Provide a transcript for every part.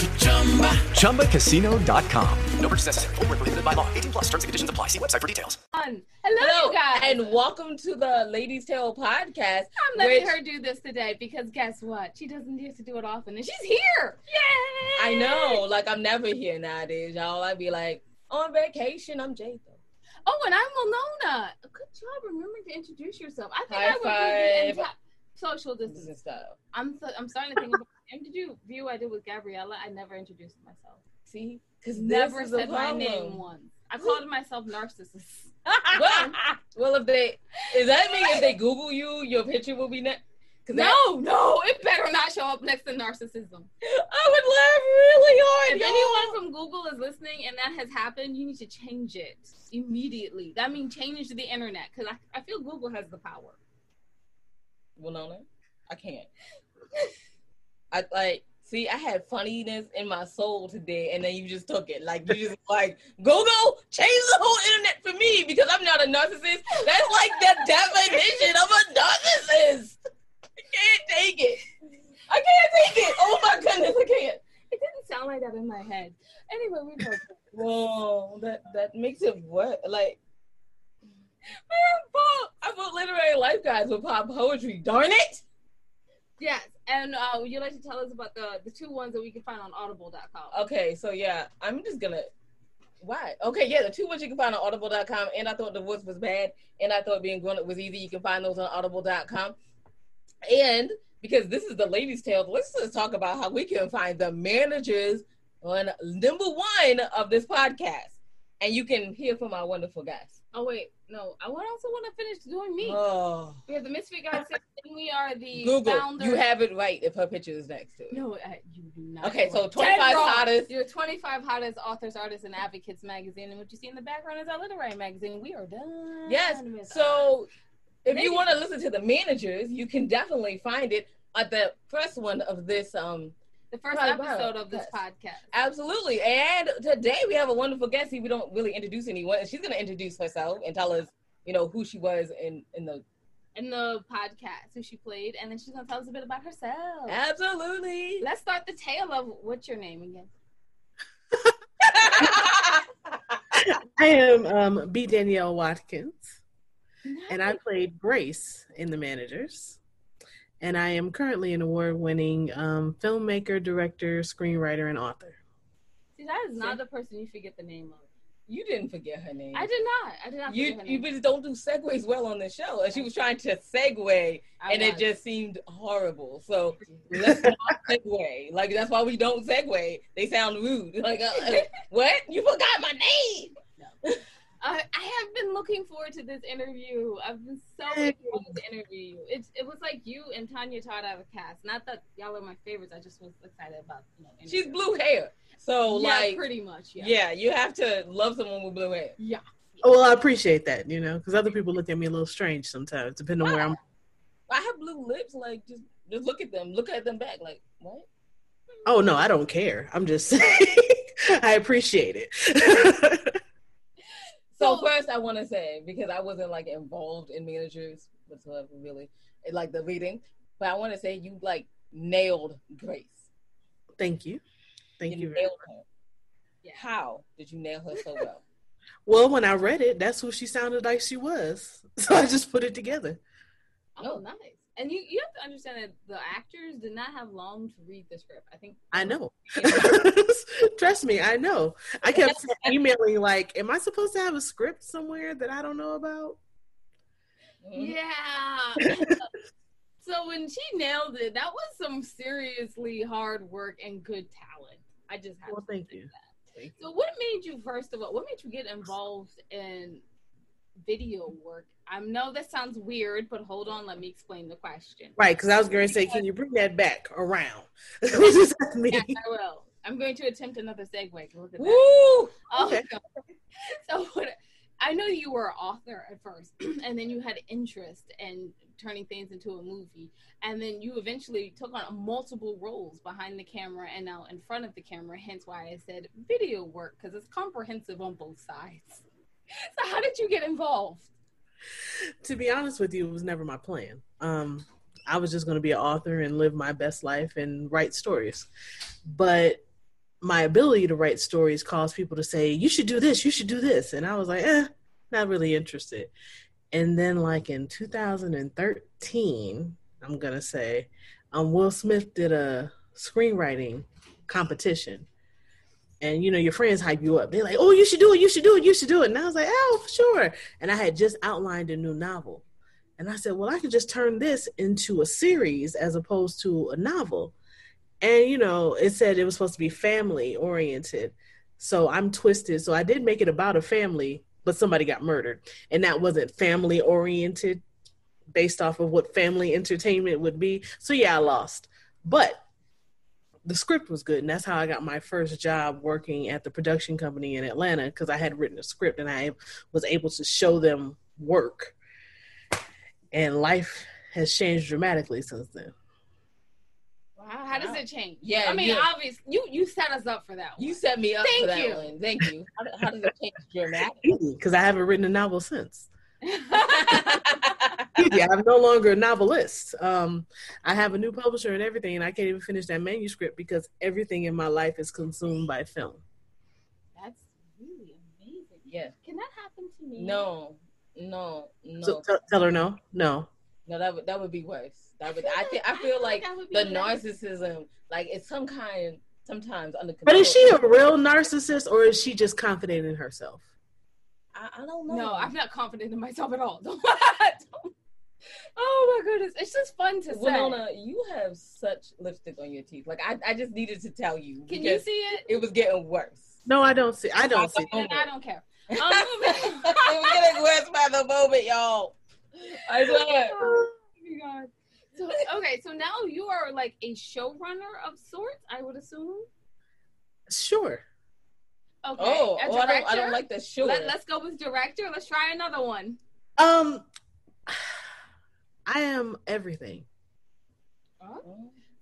ChumbaCasino.com. No purchase necessary. Full prohibited by law. 18 plus terms and conditions apply. See website for details. Hello, Hello, guys. And welcome to the Ladies Tale podcast. I'm letting which... her do this today because guess what? She doesn't get to do it often. And she's here. Yay! I know. Like, I'm never here nowadays, y'all. I'd be like, on vacation, I'm Jathan. Oh, and I'm Winona. Good job remembering to introduce yourself. I think High I would five. social distancing stuff. I'm th- I'm starting to think about. And did you view I did with Gabriella? I never introduced myself. See, because never said my name once. I called myself narcissist. well, well, if they is that mean if they Google you, your picture will be next. No, that, no, it better not show up next to narcissism. I would laugh really hard. If anyone from Google is listening and that has happened, you need to change it immediately. That means change the internet because I, I feel Google has the power. Well, no, no, I can't. I like see. I had funniness in my soul today, and then you just took it. Like you just like Google change the whole internet for me because I'm not a narcissist. That's like the definition of a narcissist. I can't take it. I can't take it. Oh my goodness, I can't. It didn't sound like that in my head. Anyway, we go. Whoa, that that makes it what like. Man, I put literary life guides with pop poetry. Darn it! Yes, and uh, would you like to tell us about the the two ones that we can find on Audible.com? Okay, so yeah, I'm just gonna. Why? Okay, yeah, the two ones you can find on Audible.com, and I thought divorce was bad, and I thought being grown up was easy. You can find those on Audible.com, and because this is the ladies' tale, let's just talk about how we can find the managers on number one of this podcast, and you can hear from our wonderful guests. Oh wait, no. I also want to finish doing me. Oh. We have the Misfit Guys, and we are the Google. Founder. You have it right if her picture is next to it. No, you do not. Okay, so 25 hottest. You're 25 hottest authors, artists, and advocates magazine, and what you see in the background is our literary magazine. We are done. Yes. So, if Maybe. you want to listen to the managers, you can definitely find it at the first one of this um the first episode of this yes. podcast. Absolutely. And today we have a wonderful guest. We don't really introduce anyone. She's going to introduce herself and tell us, you know, who she was in in the in the podcast, who she played, and then she's going to tell us a bit about herself. Absolutely. Let's start the tale of what's your name again? I am um, B. Danielle Watkins, nice. and I played Grace in The Managers and I am currently an award winning um, filmmaker, director, screenwriter, and author. See, that is not the person you forget the name of. You didn't forget her name. I did not. I did not. You you just don't do segues well on the show. And she was trying to segue, I and was. it just seemed horrible. So let's not segue. Like that's why we don't segue. They sound rude. Like uh, what? You forgot my name. No. I, I have been looking forward to this interview. I've been so excited to interview you. It, it was like you and Tanya Todd out of cast. Not that y'all are my favorites. I just was excited about you know. She's blue hair, so yeah, like pretty much. Yeah. yeah, you have to love someone with blue hair. Yeah. Oh, well, I appreciate that, you know, because other people look at me a little strange sometimes, depending on where I'm. Ah. I have blue lips. Like, just just look at them. Look at them back. Like, what? Hmm. Oh no, I don't care. I'm just. I appreciate it. So first, I want to say because I wasn't like involved in managers whatsoever, really, like the reading. But I want to say you like nailed Grace. Thank you. Thank you. you nailed her. Yeah. How did you nail her so well? well, when I read it, that's who she sounded like she was. So I just put it together. Oh, nice. And you, you have to understand that the actors did not have long to read the script. I think I know. Trust me, I know. I kept emailing like, "Am I supposed to have a script somewhere that I don't know about?" Yeah. so when she nailed it, that was some seriously hard work and good talent. I just have well, to thank you. That. Thank so, what made you first of all? What made you get involved in video work. I know that sounds weird, but hold on, let me explain the question. Right, because I was going to say, can you bring that back around? yes, I will. I'm going to attempt another segue. Look at that. Woo! Oh, okay. so what, I know you were an author at first, and then you had interest in turning things into a movie, and then you eventually took on multiple roles behind the camera and now in front of the camera. Hence why I said video work because it's comprehensive on both sides. So how did you get involved? to be honest with you, it was never my plan. Um, I was just going to be an author and live my best life and write stories. But my ability to write stories caused people to say, you should do this, you should do this. And I was like, eh, not really interested. And then, like in 2013, I'm going to say, um, Will Smith did a screenwriting competition and you know your friends hype you up. They're like, "Oh, you should do it. You should do it. You should do it." And I was like, "Oh, for sure." And I had just outlined a new novel, and I said, "Well, I could just turn this into a series as opposed to a novel." And you know, it said it was supposed to be family oriented, so I'm twisted. So I did make it about a family, but somebody got murdered, and that wasn't family oriented, based off of what family entertainment would be. So yeah, I lost, but the script was good and that's how i got my first job working at the production company in atlanta because i had written a script and i was able to show them work and life has changed dramatically since then Wow, how does it change? Yeah, I mean, yeah. obviously, you you set us up for that. You set me up Thank for that you. one. Thank you. How, how does it change dramatically? because i haven't written a novel since yeah, I'm no longer a novelist. Um, I have a new publisher and everything, and I can't even finish that manuscript because everything in my life is consumed by film. That's really amazing. yeah. Can that happen to me? No. No. No. So t- tell her no, no. no. That would that would be worse. That would. I think. I feel like that would be the nice. narcissism, like it's some kind, sometimes under control. But is she a real narcissist or is she just confident in herself? I, I don't know. No, I'm not confident in myself at all. Don't- don't- oh my goodness, it's just fun to say. Winona, you have such lipstick on your teeth. Like I, I just needed to tell you. Can you see it? It was getting worse. No, I don't see. I don't see. And I don't care. Um, it was getting worse by the moment, y'all. I swear. oh my god. So okay, so now you are like a showrunner of sorts, I would assume. Sure. Okay. Oh, oh, I don't. I don't like the short. Let, us go with director. Let's try another one. Um, I am everything.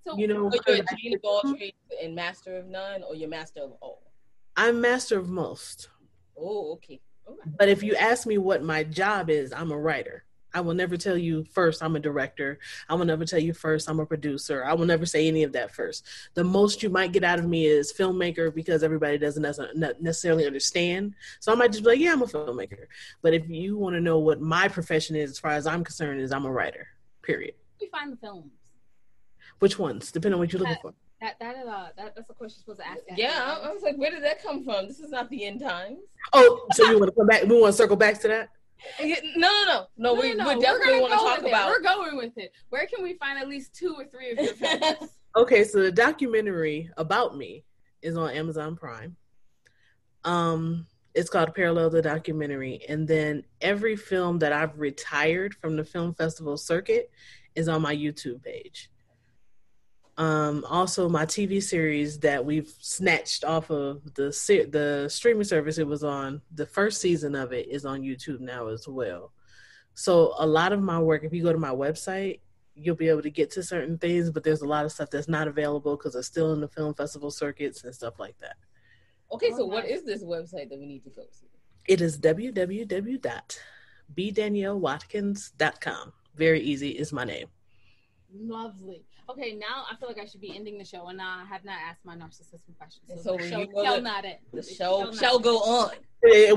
So You know, So you're a Jane of all trades and master of none, or you're master of all. I'm master of most. Oh, okay. Okay. But if you ask me what my job is, I'm a writer. I will never tell you first I'm a director. I will never tell you first I'm a producer. I will never say any of that first. The most you might get out of me is filmmaker because everybody doesn't necessarily understand. So I might just be like, yeah, I'm a filmmaker. But if you want to know what my profession is, as far as I'm concerned, is I'm a writer. Period. we find the films. Which ones? Depending on what you're looking for. That that is uh that, that's a question you're supposed to ask. Yeah, I. I was like, where did that come from? This is not the end times. Oh, so you want to come back? We want to circle back to that? Yeah, No, no, no, no. we, no, we we're definitely gonna want to talk with it. about. We're going with it. Where can we find at least two or three of your films? Okay, so the documentary about me is on Amazon Prime. Um, it's called Parallel the Documentary, and then every film that I've retired from the film festival circuit is on my YouTube page. Um, also, my TV series that we've snatched off of the the streaming service it was on, the first season of it is on YouTube now as well. So a lot of my work, if you go to my website, you'll be able to get to certain things, but there's a lot of stuff that's not available because it's still in the film festival circuits and stuff like that. okay, so what nice. is this website that we need to go to? It is www.bdaniellewatkins.com. Very easy is my name. Lovely. Okay, now I feel like I should be ending the show, and I have not asked my narcissism question. So, And so the show you know shall that not end. The show not shall end. go on.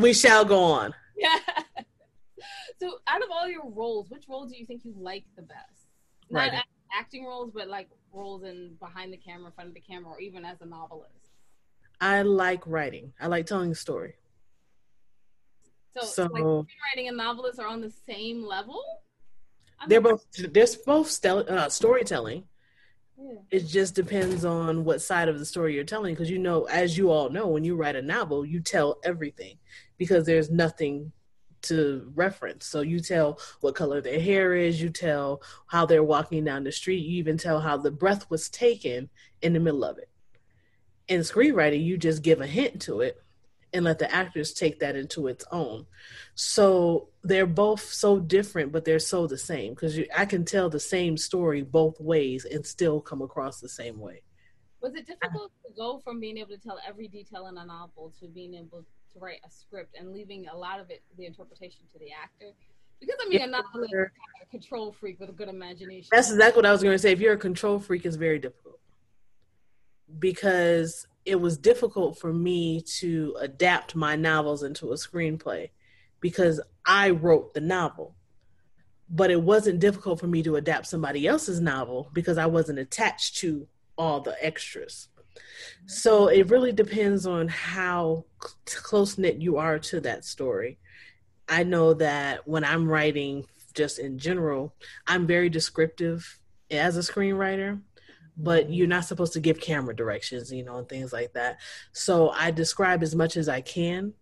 We shall go on. Yeah. so, out of all your roles, which role do you think you like the best? Not Writing. act- acting roles, but like roles in behind the camera, in front of the camera, or even as a novelist. I like writing. I like telling a story. So, So like screenwriting and novelist are on the same level. I they're both they're both stel- uh, storytelling. Yeah. It just depends on what side of the story you're telling. Because you know, as you all know, when you write a novel, you tell everything because there's nothing to reference. So you tell what color their hair is, you tell how they're walking down the street, you even tell how the breath was taken in the middle of it. In screenwriting, you just give a hint to it and let the actors take that into its own. So they're both so different, but they're so the same because I can tell the same story both ways and still come across the same way. Was it difficult to go from being able to tell every detail in a novel to being able to write a script and leaving a lot of it, the interpretation, to the actor? Because I mean, a novelist is a control freak with a good imagination. That's exactly what I was going to say. If you're a control freak, it's very difficult because it was difficult for me to adapt my novels into a screenplay because I wrote the novel. But it wasn't difficult for me to adapt somebody else's novel because I wasn't attached to all the extras. So it really depends on how close knit you are to that story. I know that when I'm writing just in general, I'm very descriptive as a screenwriter but you're not supposed to give camera directions, you know, and things like that. So I describe as much as I can.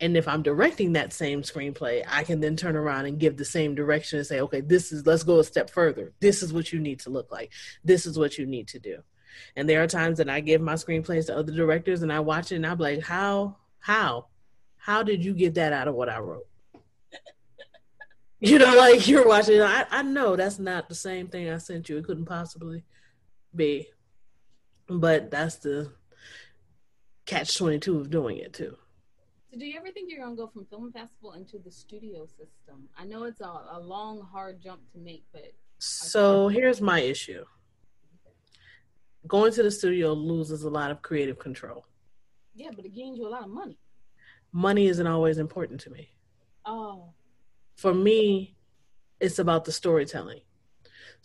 And if I'm directing that same screenplay, I can then turn around and give the same direction and say, okay, this is, let's go a step further. This is what you need to look like. This is what you need to do. And there are times that I give my screenplays to other directors and I watch it and I'm like, how, how, how did you get that out of what I wrote? you know, like you're watching, I, I know that's not the same thing I sent you. It couldn't possibly be. But that's the catch 22 of doing it too. So do you ever think you're going to go from film festival into the studio system? I know it's a, a long, hard jump to make, but. So here's my issue going to the studio loses a lot of creative control. Yeah, but it gains you a lot of money. Money isn't always important to me. Oh. For me, it's about the storytelling.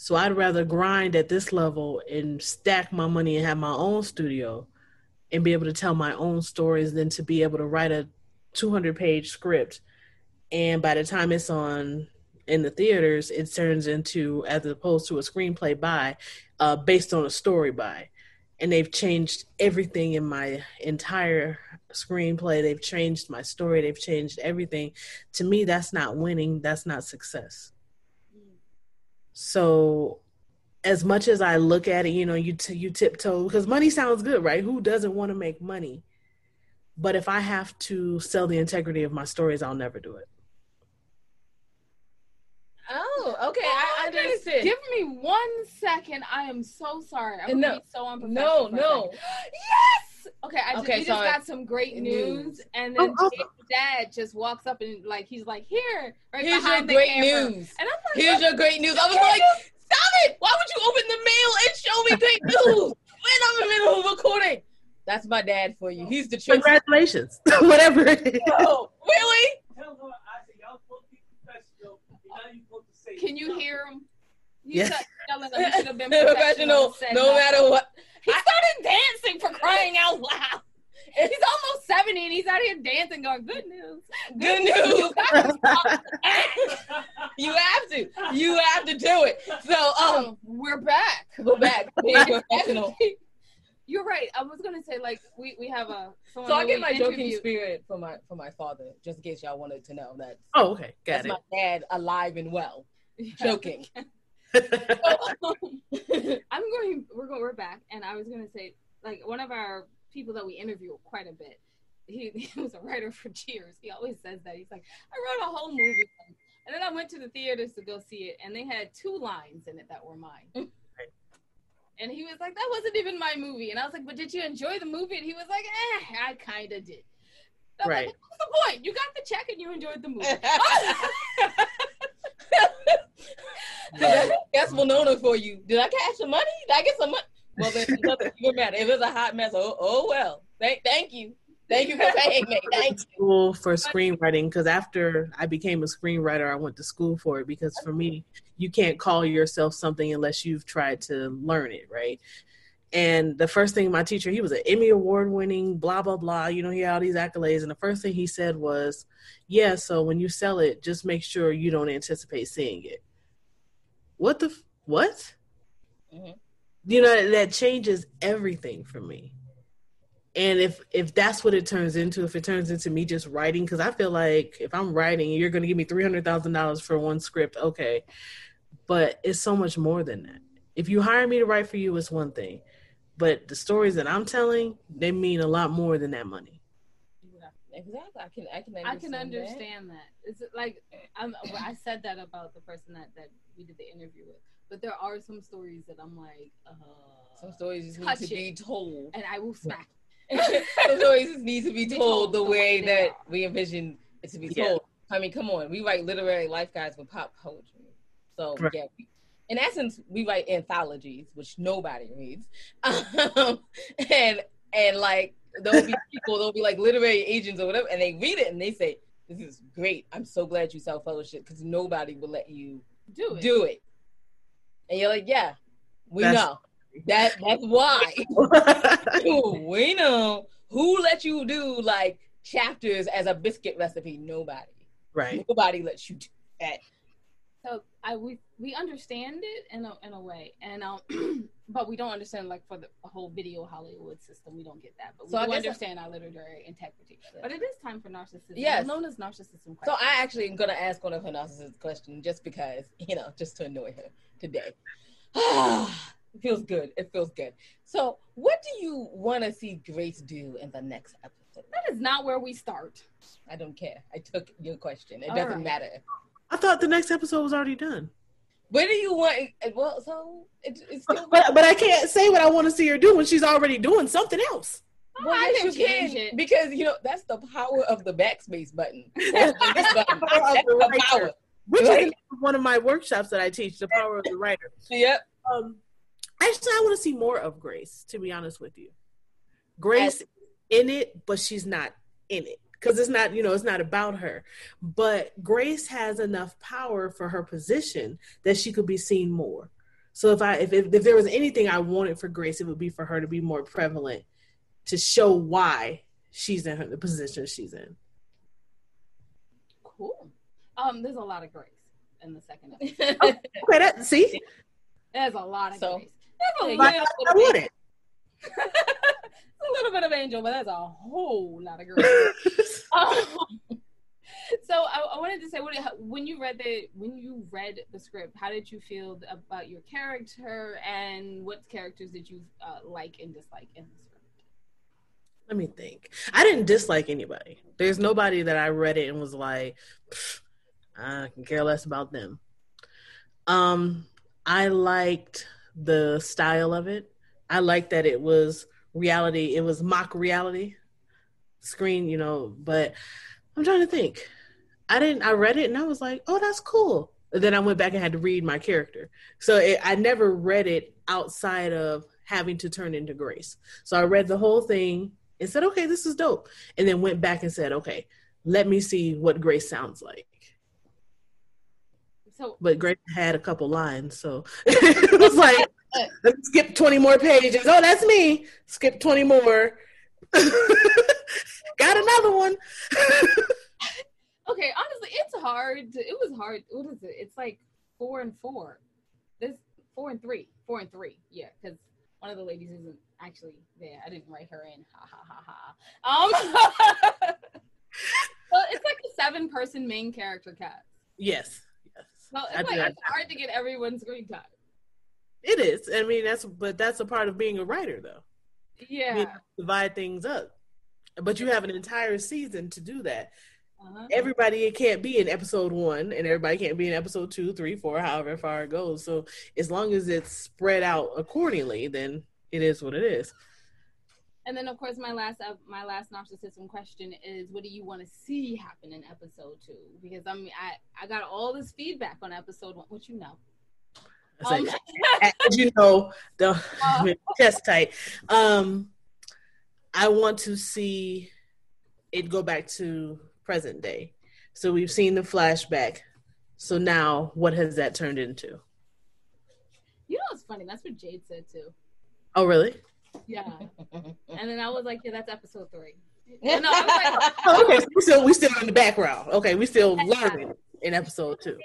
So I'd rather grind at this level and stack my money and have my own studio and be able to tell my own stories than to be able to write a 200 page script. And by the time it's on in the theaters, it turns into, as opposed to a screenplay by, uh, based on a story by. And they've changed everything in my entire screenplay. They've changed my story. They've changed everything. To me, that's not winning. That's not success. So as much as I look at it, you know, you t- you tiptoe because money sounds good, right? Who doesn't want to make money? But if I have to sell the integrity of my stories, I'll never do it. Oh, okay. Oh, I understand. Give me one second. I am so sorry. I'm no, so unprofessional. No, no. yes. Okay, I okay, we just got some great news, news. and oh, then oh, oh. dad just walks up and like he's like, "Here, right here's your great camera. news." And I'm like, "Here's your great news." I was like, "Stop it! Why would you open the mail and show me great news when I'm in the middle of recording?" That's my dad for you. He's the truth. Congratulations, whatever it is. Oh, really? Can you hear him? Yes. professional, no matter what. He started dancing for crying out loud. He's almost 70 and he's out here dancing, going, Good news. Good, news. you have to. You have to do it. So um we're back. We're back. You're right. I was gonna say like we, we have a so I get my joking spirit for my for my father, just in case y'all wanted to know that. Oh, okay, got that's it. my dad alive and well, joking. Going. We're going. We're back, and I was going to say, like one of our people that we interview quite a bit. He, he was a writer for Cheers. He always says that. He's like, I wrote a whole movie, and then I went to the theaters to go see it, and they had two lines in it that were mine. And he was like, "That wasn't even my movie." And I was like, "But did you enjoy the movie?" And he was like, "Eh, I kind of did." right. Like, What's the point? You got the check and you enjoyed the movie. That's Winona for you. Did I cash some money? Did I get some money? Well, then it doesn't matter. If it's a hot mess, oh, oh well. Thank, thank you. Thank you for paying me. Thank school for screenwriting because after I became a screenwriter, I went to school for it because for me, you can't call yourself something unless you've tried to learn it, right? And the first thing my teacher, he was an Emmy award winning, blah, blah, blah. You know, he had all these accolades. And the first thing he said was, Yeah, so when you sell it, just make sure you don't anticipate seeing it what the what? Mm-hmm. You know that changes everything for me. And if if that's what it turns into, if it turns into me just writing, because I feel like if I'm writing, you're going to give me three hundred thousand dollars for one script, okay. But it's so much more than that. If you hire me to write for you, it's one thing, but the stories that I'm telling, they mean a lot more than that money. Exactly. I can. I can. Understand I can that. understand that. It's like I'm, I said that about the person that that we did the interview with, but there are some stories that I'm like, uh, Some stories just need touch to be told. and I will smack. Some stories just need to be Be told the way they that are. we envision it to be Yeah. told. I mean, come on. We write literary life guides with pop poetry. So Right. yeah. we- In essence, we write anthologies, which nobody reads. Um, and and like there'll be people, there'll be like literary agents or whatever, and they read it and they say, This is great. I'm so glad you self fellowship because nobody will let you Do it. do it. And you're like, Yeah, we That's- know. That that's why. we know who let you do like chapters as a biscuit recipe. Nobody. right. Nobody lets you do that. So I we we understand it in a in a way, and um, but we don't understand like for the whole video Hollywood system. We don't get that, but we So do I- understand our literary integrity. But it is time for narcissism. Yes. known as narcissism. So I actually am gonna ask one of her narcissist question just because, you know, just to annoy her today. it feels good. It feels good. So what do you wanna see Grace do in the next episode? that is not where we start. I don't care. I took your question. It All doesn't right. matter. I thought the next episode was already done. What do you want? Well, so it, it's still But but I can't say what I want to see her do when she's already doing something else. Well, I yes, can you change can it. because you know that's the power of the backspace button. That's the button. Power of That's the the writer. power. Which Right. is one of my workshops that I teach, the power of the writer. Yep. Um, actually, I want to see more of Grace. To be honest with you, Grace in it, but she's not in it because it's not, you know, it's not about her. But Grace has enough power for her position that she could be seen more. So if I, if if, if there was anything I wanted for Grace, it would be for her to be more prevalent to show why she's in her, the position she's in. Cool. Um, there's a lot of grace in the second episode. Okay, that see, There's a lot of So- grace. There's a Like, little I bit of want angel. it. A little bit of angel, but that's a whole lot of grace. Um, so I, I wanted to say, what, when you read the when you read the script, how did you feel about your character, and what characters did you uh, like and dislike in the script? Let me think. I didn't dislike anybody. There's nobody that I read it and was like, I can care less about them. Um, I liked the style of it. I liked that it was reality. It was mock reality screen, you know. But I'm trying to think. I didn't. I read it and I was like, oh, that's cool. And then I went back and had to read my character. So it, I never read it outside of having to turn into Grace. So I read the whole thing and said, okay, this is dope. And then went back and said, okay, let me see what Grace sounds like. So But Grace had a couple lines. So it was like, skip 20 more pages. Oh, that's me. Skip 20 more. Got another one. okay, honestly, it's hard. To, it was hard. What is it? It's like four and four. This four and three. Four and three. Yeah, because one of the ladies isn't actually there. I didn't write her in. Ha ha ha ha. Um. well, it's like a seven-person main character cast. yes. Yes. I it's like it's hard to get everyone's screen time. It is. I mean, that's, but that's a part of being a writer, though. Yeah. You divide things up. But you have an entire season to do that. Uh-huh. everybody it can't be in episode one and everybody can't be in episode two three four however far it goes so as long as it's spread out accordingly then it is what it is And then, of course, my last uh, my last narcissism question is, what do you want to see happen in episode two? Because I mean, I I got all this feedback on episode one, which you know. It's Um, as you know the chest tight um i want to see it go back to present day so we've seen the flashback so now what has that turned into you know, it's funny. That's what Jade said too. oh really Yeah. And then I was like, yeah, that's episode three. No, I was like, oh, okay so we still we still in the background okay we still learning in episode two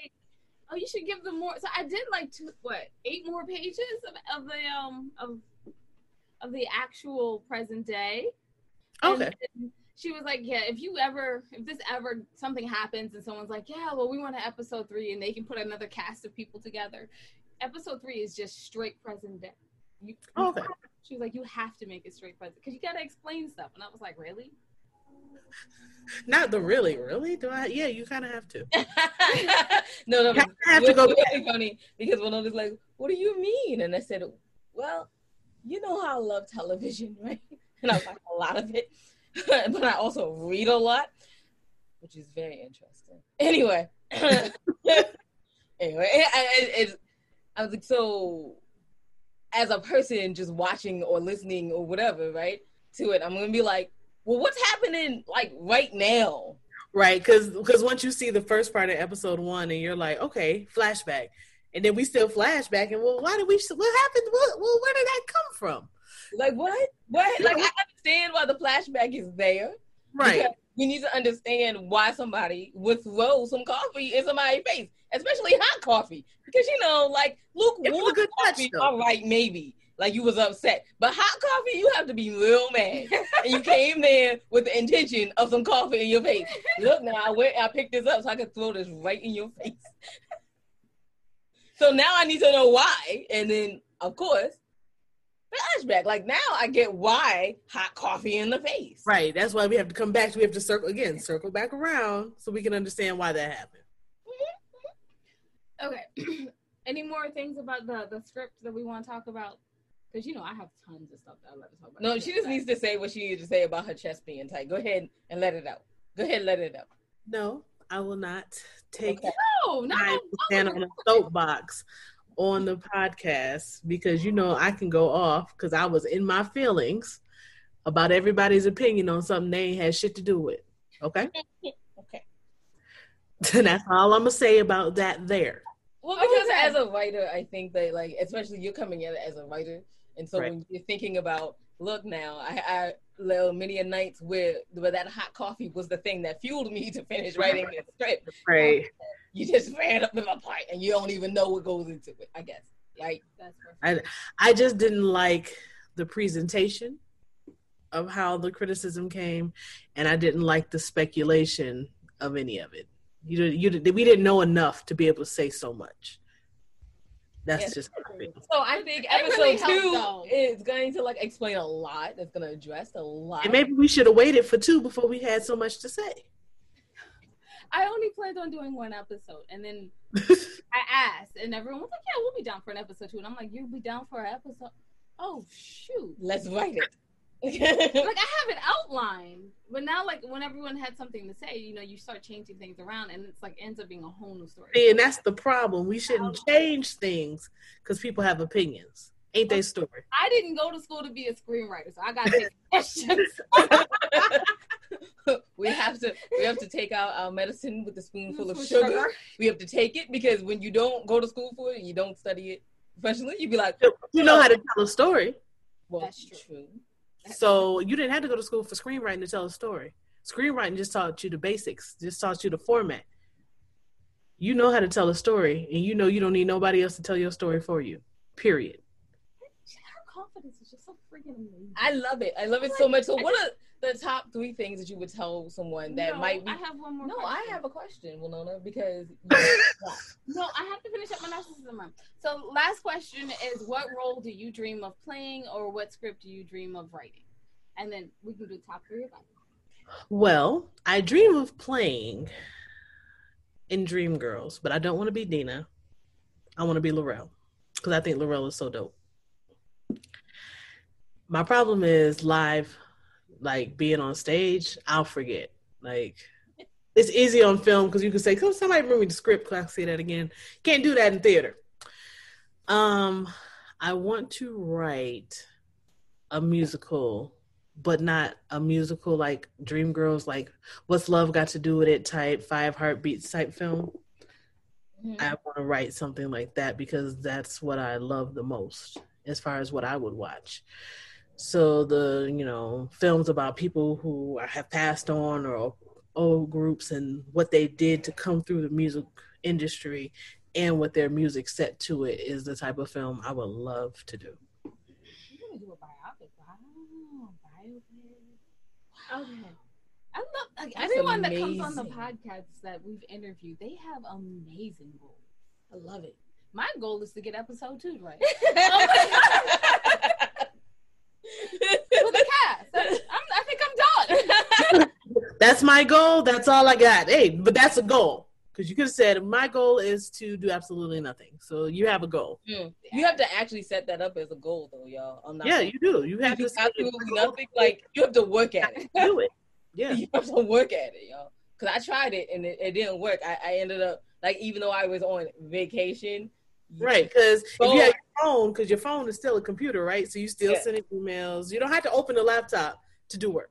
oh, you should give them more. So I did like two, what eight more pages of, of the um of of the actual present day. Okay she was like, yeah, if you ever, if this ever something happens and someone's like, yeah, well, we want an episode three, and they can put another cast of people together. Episode three is just straight present day. You, you Okay. have- she was like, you have to make it straight present because you got to explain stuff, and I was like, really? Not the really, really. Do I? Yeah, you kind of have to. no, no, You have- to go it really funny because one of was like, "What do you mean?" and I said, "Well, you know how I love television, right? And I like a lot of it, but I also read a lot, which is very interesting. Anyway, anyway, I, I, it's- I was like, so as a person just watching or listening or whatever, right, to it, I'm gonna be like, well, what's happening like right now? Right, because because once you see the first part of episode one, and you're like, okay, flashback, and then we still flashback, and well, why did we? What happened? What, well, where did that come from? Like what? What? Like I understand why the flashback is there. Right, We need to understand why somebody would throw some coffee in somebody's face, especially hot coffee. Because you know, like It was a lukewarm good touch, all right, maybe. Like you was upset. But hot coffee, you have to be real mad. and you came there with the intention of some coffee in your face. Look now, I went I picked this up so I could throw this right in your face. so now I need to know why. And then of course, flashback. Like now I get why hot coffee in the face. right. That's why we have to come back. We have to circle again, circle back around, so we can understand why that happened. Mm-hmm. Mm-hmm. Okay. Any more things about the the script that we want to talk about? Because you know I have tons of stuff that I love to talk about. No, she just needs to say what she needs to say about her chest being tight. Go ahead and let it out. Go ahead and let it out. No, I will not take Okay. No, no. time stand on a soapbox on the podcast because you know I can go off because I was in my feelings about everybody's opinion on something they ain't had shit to do with. Okay, Okay. and that's all I'm gonna say about that. There, Well, because Okay. as a writer, I think that like, especially you're coming in as a writer, and so Right. when you're thinking about, look now, I, I little many a nights where where that hot coffee was the thing that fueled me to finish writing this script. right? You just ran up in my part, and you don't even know what goes into it. I guess, right? That's perfect. I just didn't like the presentation of how the criticism came, and I didn't like the speculation of any of it. You, did- you, we didn't know enough to be able to say so much. That's Yes. just how I feel. So I think episode really two though. is going to like explain a lot. It's going to address a lot. And maybe we should have waited for two before we had so much to say. I only planned on doing one episode, and then I asked, and everyone was like, "Yeah, we'll be down for an episode too." And I'm like, "You'll be down for an episode?" Oh shoot! Let's write it. like I have an outline, but now like when everyone had something to say, you know, you start changing things around, and it's like ends up being a whole new story. See, and that's the problem. We shouldn't change things because people have opinions. Ain't they story? I didn't go to school to be a screenwriter, so I got to questions. we have to we have to take out our medicine with a spoonful of sugar. sugar. We have to take it because when you don't go to school for it, you don't study it professionally. You'd be like, You know how to tell a story. well, That's true. So you didn't have to go to school for screenwriting to tell a story. Screenwriting just taught you the basics, just taught you the format. You know how to tell a story, and you know you don't need nobody else to tell your story for you. Period. Her confidence is just so freaking amazing. I love it. I love it so much. So, what are the top three things that you would tell someone that No, might be? I have one more. No, I have a question, Winona, because No, I have to finish up my narcissism round. So, last question is: What role do you dream of playing, or what script do you dream of writing? And then we can do top three again. Well, I dream of playing in Dreamgirls, but I don't want to be Deena. I want to be Lorrell because I think Lorrell is so dope. My problem is live, like being on stage. I'll forget. Like it's easy on film because you can say, "Come, somebody bring me the script." Can I say that again? Can't do that in theater. Um, I want to write a musical but not a musical like Dreamgirls, like What's Love Got to Do with It type, Five Heartbeats type film. Mhm. I want to write something like that because that's what I love the most as far as what I would watch. So the, you know, films about people who have passed on or old groups and what they did to come through the music industry and what their music set to it is the type of film I would love to do. You're gonna do a biopic. Wow, biopic. Oh, okay. I love like, everyone that comes on the amazing. podcasts that we've interviewed. They have amazing goals. I love it. My goal is to get episode two right Oh with the cast. I, I'm, I think I'm done. That's my goal. That's all I got. Hey, but that's a goal because you could have said my goal is to do absolutely nothing. So you have a goal. Mm. You have to actually set that up as a goal, though, y'all. I'm not Yeah, you do. You have do to set it- absolutely nothing. Like you have to work at it. do it. Yeah. you have to work at it, y'all. Because I tried it and it, it didn't work. I, I ended up like even though I was on vacation, Right, because if you have your phone, because your phone is still a computer, right? So you still Yeah. sending emails. You don't have to open the laptop to do work.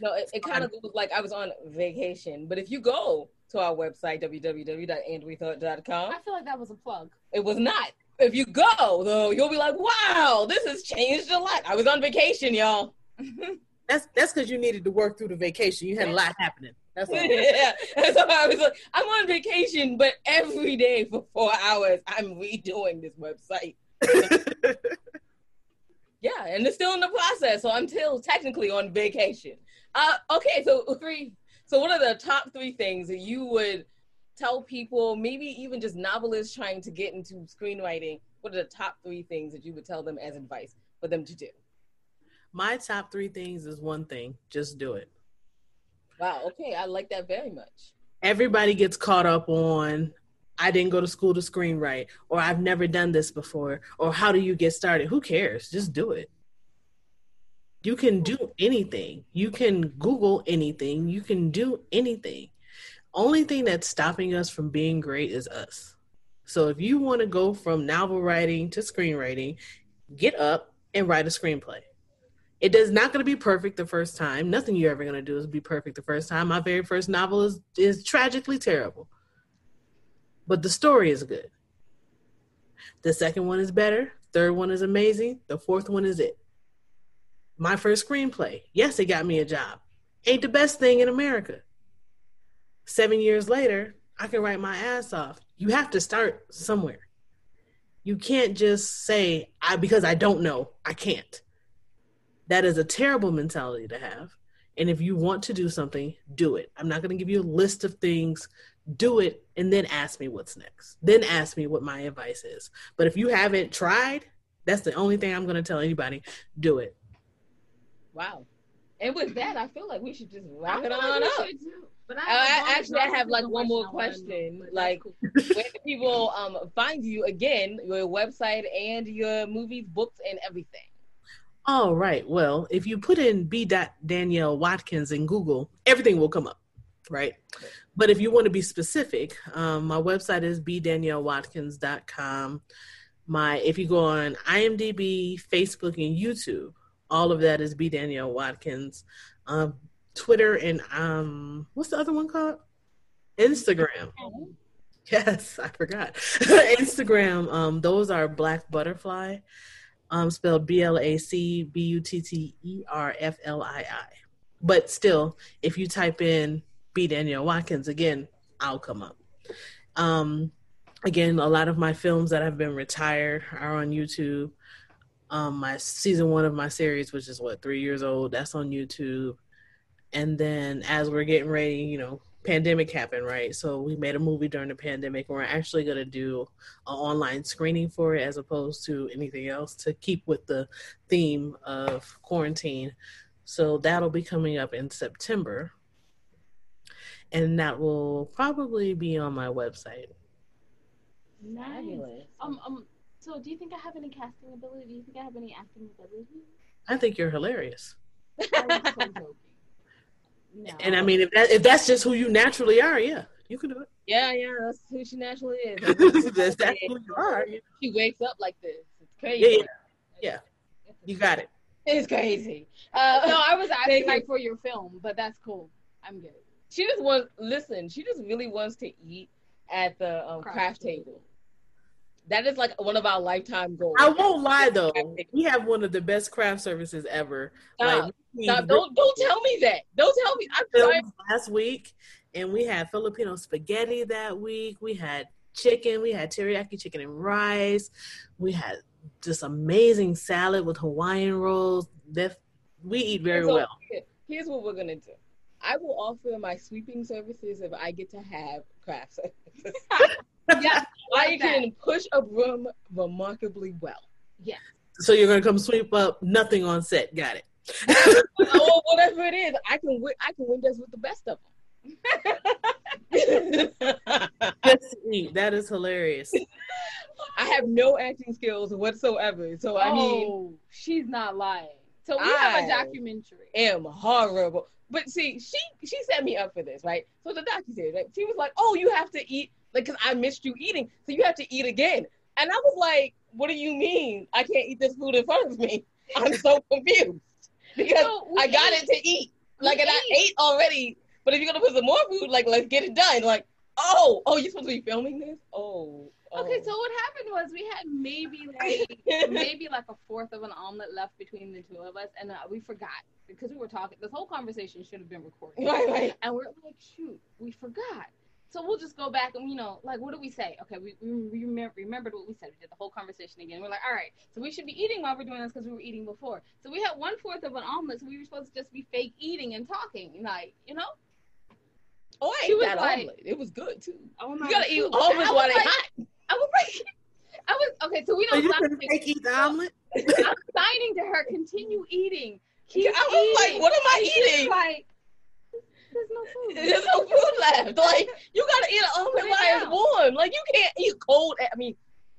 No, it, it kind of goes like I was on vacation. But if you go to our website, www.andrethought.com, I feel like that was a plug. it was not. If you go, though, you'll be like, wow, this has changed a lot. I was on vacation, y'all. That's that's because you needed to work through the vacation. You had a lot happening. That's all. yeah. So I was like, I'm on vacation, but every day for four hours, I'm redoing this website. Yeah, and it's still in the process, so I'm still technically on vacation. Uh, okay, so three. So, what are the top three things that you would tell people, maybe even just novelists trying to get into screenwriting? What are the top three things that you would tell them as advice for them to do? My top three things is one thing: just do it. Wow. Okay, I like that very much. Everybody gets caught up on. I didn't go to school to screenwrite, or I've never done this before, or how do you get started? Who cares? Just do it. You can do anything. You can Google anything. You can do anything. Only thing that's stopping us from being great is us. So if you want to go from novel writing to screenwriting, get up and write a screenplay. It is not going to be perfect the first time. Nothing you're ever going to do is be perfect the first time. My very first novel is is tragically terrible. But the story is good. The second one is better. Third one is amazing. The fourth one is it. My first screenplay. Yes, it got me a job. Ain't the best thing in America. Seven years later, I can write my ass off. You have to start somewhere. You can't just say, I because I don't know, I can't. That is a terrible mentality to have. And if you want to do something, do it. I'm not going to give you a list of things. Do it and then ask me what's next. Then ask me what my advice is. But if you haven't tried, that's the only thing I'm going to tell anybody. Do it. Wow. And with that, I feel like we should just wrap it on up. But Uh, I, have a I- actually, I have, like, one more I know, question, like- cool. Where can people um, find you again, your website and your movies, books, and everything? All right. Well, if you put in B. Danielle Watkins in Google, everything will come up, right? But if you want to be specific, um, my website is bdaniellewatkins.com. My if you go on IMDb, Facebook, and YouTube, all of that is B. Danielle Watkins. Um, Twitter and um, what's the other one called? Instagram. Yes, I forgot. Instagram, um, those are Black Butterfly, um, spelled B L A C B U T T E R F L I I. But still, if you type in B Danielle Watkins again, I'll come up. Um, again, a lot of my films that have been retired are on YouTube. Um, my season one of my series, which is what three years old, that's on YouTube. And then as we're getting ready, you know, pandemic happened, right? So we made a movie during the pandemic, and we're actually going to do an online screening for it as opposed to anything else to keep with the theme of quarantine. So that'll be coming up in September, and that will probably be on my website. Nice. Um, um. So, do you think I have any casting ability? Do you think I have any acting ability? I think you're hilarious, I was so joking. No. and I mean, if that if that's just who you naturally are, yeah, you can do it. Yeah, yeah, that's who she naturally is. that's, that's who you are. She wakes up like this. It's crazy. Yeah, yeah. You got it. It's crazy. Uh, no, I was asking like for your film, but that's cool. I'm good. She just wants listen. She just really wants to eat at the um, craft table. That is like one of our lifetime goals. I won't lie though, we have one of the best craft services ever. Stop. Like, Stop. Don't don't tell me that. Don't tell me. I'm sorry. last week, and we had Filipino spaghetti that week. We had chicken. We had teriyaki chicken and rice. We had just amazing salad with Hawaiian rolls. We eat very So, well. Here's what we're gonna do. I will offer my sweeping services if I get to have craft services. Yeah, I like can push a broom remarkably well. Yeah. So you're gonna come sweep up nothing on set. Got it. oh, whatever it is, I can win. I can win this with the best of them. Just to. That is hilarious. I have no acting skills whatsoever. So I mean, oh, she's not lying. So we have a documentary. am horrible. But see, she she set me up for this, right? So the docu series, right? She was like, "Oh, you have to eat, like, cause I missed you eating, so you have to eat again." And I was like, "What do you mean? I can't eat this food in front of me? I'm so confused because No, I got ate. it to eat, like, We and I ate. ate already. But if you're gonna put some more food, like, let's get it done. Like, oh, oh, you're supposed to be filming this? Oh, Okay, oh. so what happened was we had maybe like maybe like a fourth of an omelet left between the two of us, and uh, we forgot because we were talking. This whole conversation should have been recorded, right, right. and we're like, shoot, we forgot. So we'll just go back and you know, like, what do we say? Okay, we, we we remember, remembered what we said. We did the whole conversation again. We're like, all right, so we should be eating while we're doing this because we were eating before. So we had one fourth of an omelet, so we were supposed to just be fake eating and talking, like, you know. Oh, I She ate was that like- omelet. It was good too. Oh You my gotta God, eat food. almonds I while was they like, hot. I was like, I was okay. So we don't. you stop couldn't fake eat the omelet? I'm signing to her, continue eating. Keep I was like, what am I eating? Like, there's no food. There's no food left. Like you gotta eat an omelet Put while it's warm. Like you can't eat cold. I mean,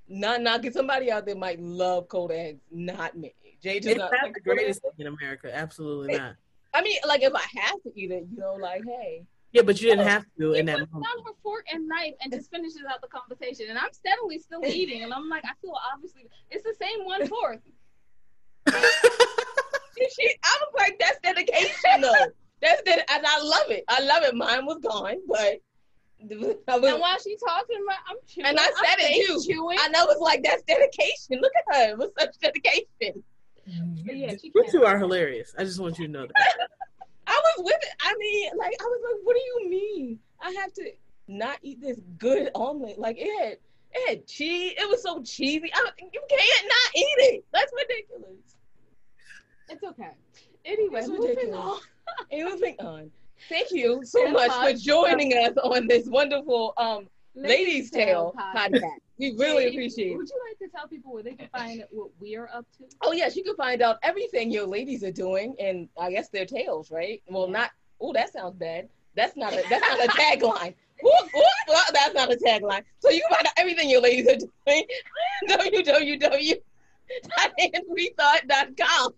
not knocking somebody out there might love cold eggs. Not me. Jay does It's not. not like the greatest thing in America. Absolutely not. I mean, like if I have to eat it, you know, like hey, Yeah, but you didn't have to She in that puts moment. down her fork and knife and just finishes out the conversation. And I'm steadily still eating. And I'm like, I feel obviously it's the same one fourth. she, she, I was like, that's dedication though. That's that, and I love it. I love it. Mine was gone, but I was, And while she's talking, I'm- I'm chewing. And I I'm said it, fake too. Chewing. I know it's like that's dedication. Look at her with such dedication. But yeah, she You two are hilarious. I just want you to know that. I was with it. I mean, like I was like, what do you mean? I have to not eat this good omelet? Like it had, it had cheese. It was so cheesy. I you can't not eat it. That's ridiculous. It's okay. Anyway, It's moving on. Like on. Thank you so And much for joining us on this wonderful um Ladies Tale podcast. We really Jay, appreciate it. Would you like to tell people where they can find what we are up to? Oh yes, you can find out everything your ladies are doing, and I guess their tails, right? Well, not. Oh, that sounds bad. That's not a. That's not a tagline. Whoop, whoop, well, that's not a tagline. So you can find out everything your ladies are doing. www.handrethought.com.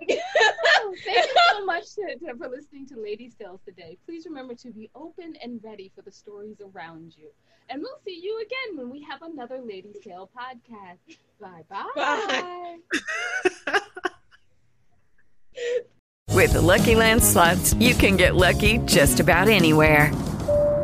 Thank you so much to, to- for listening to Ladies Tales today. Please remember to be open and ready for the stories around you. And we'll see you again when we have another Ladies Tale podcast. Bye bye. Bye. With the Lucky Land slots, you can get lucky just about anywhere.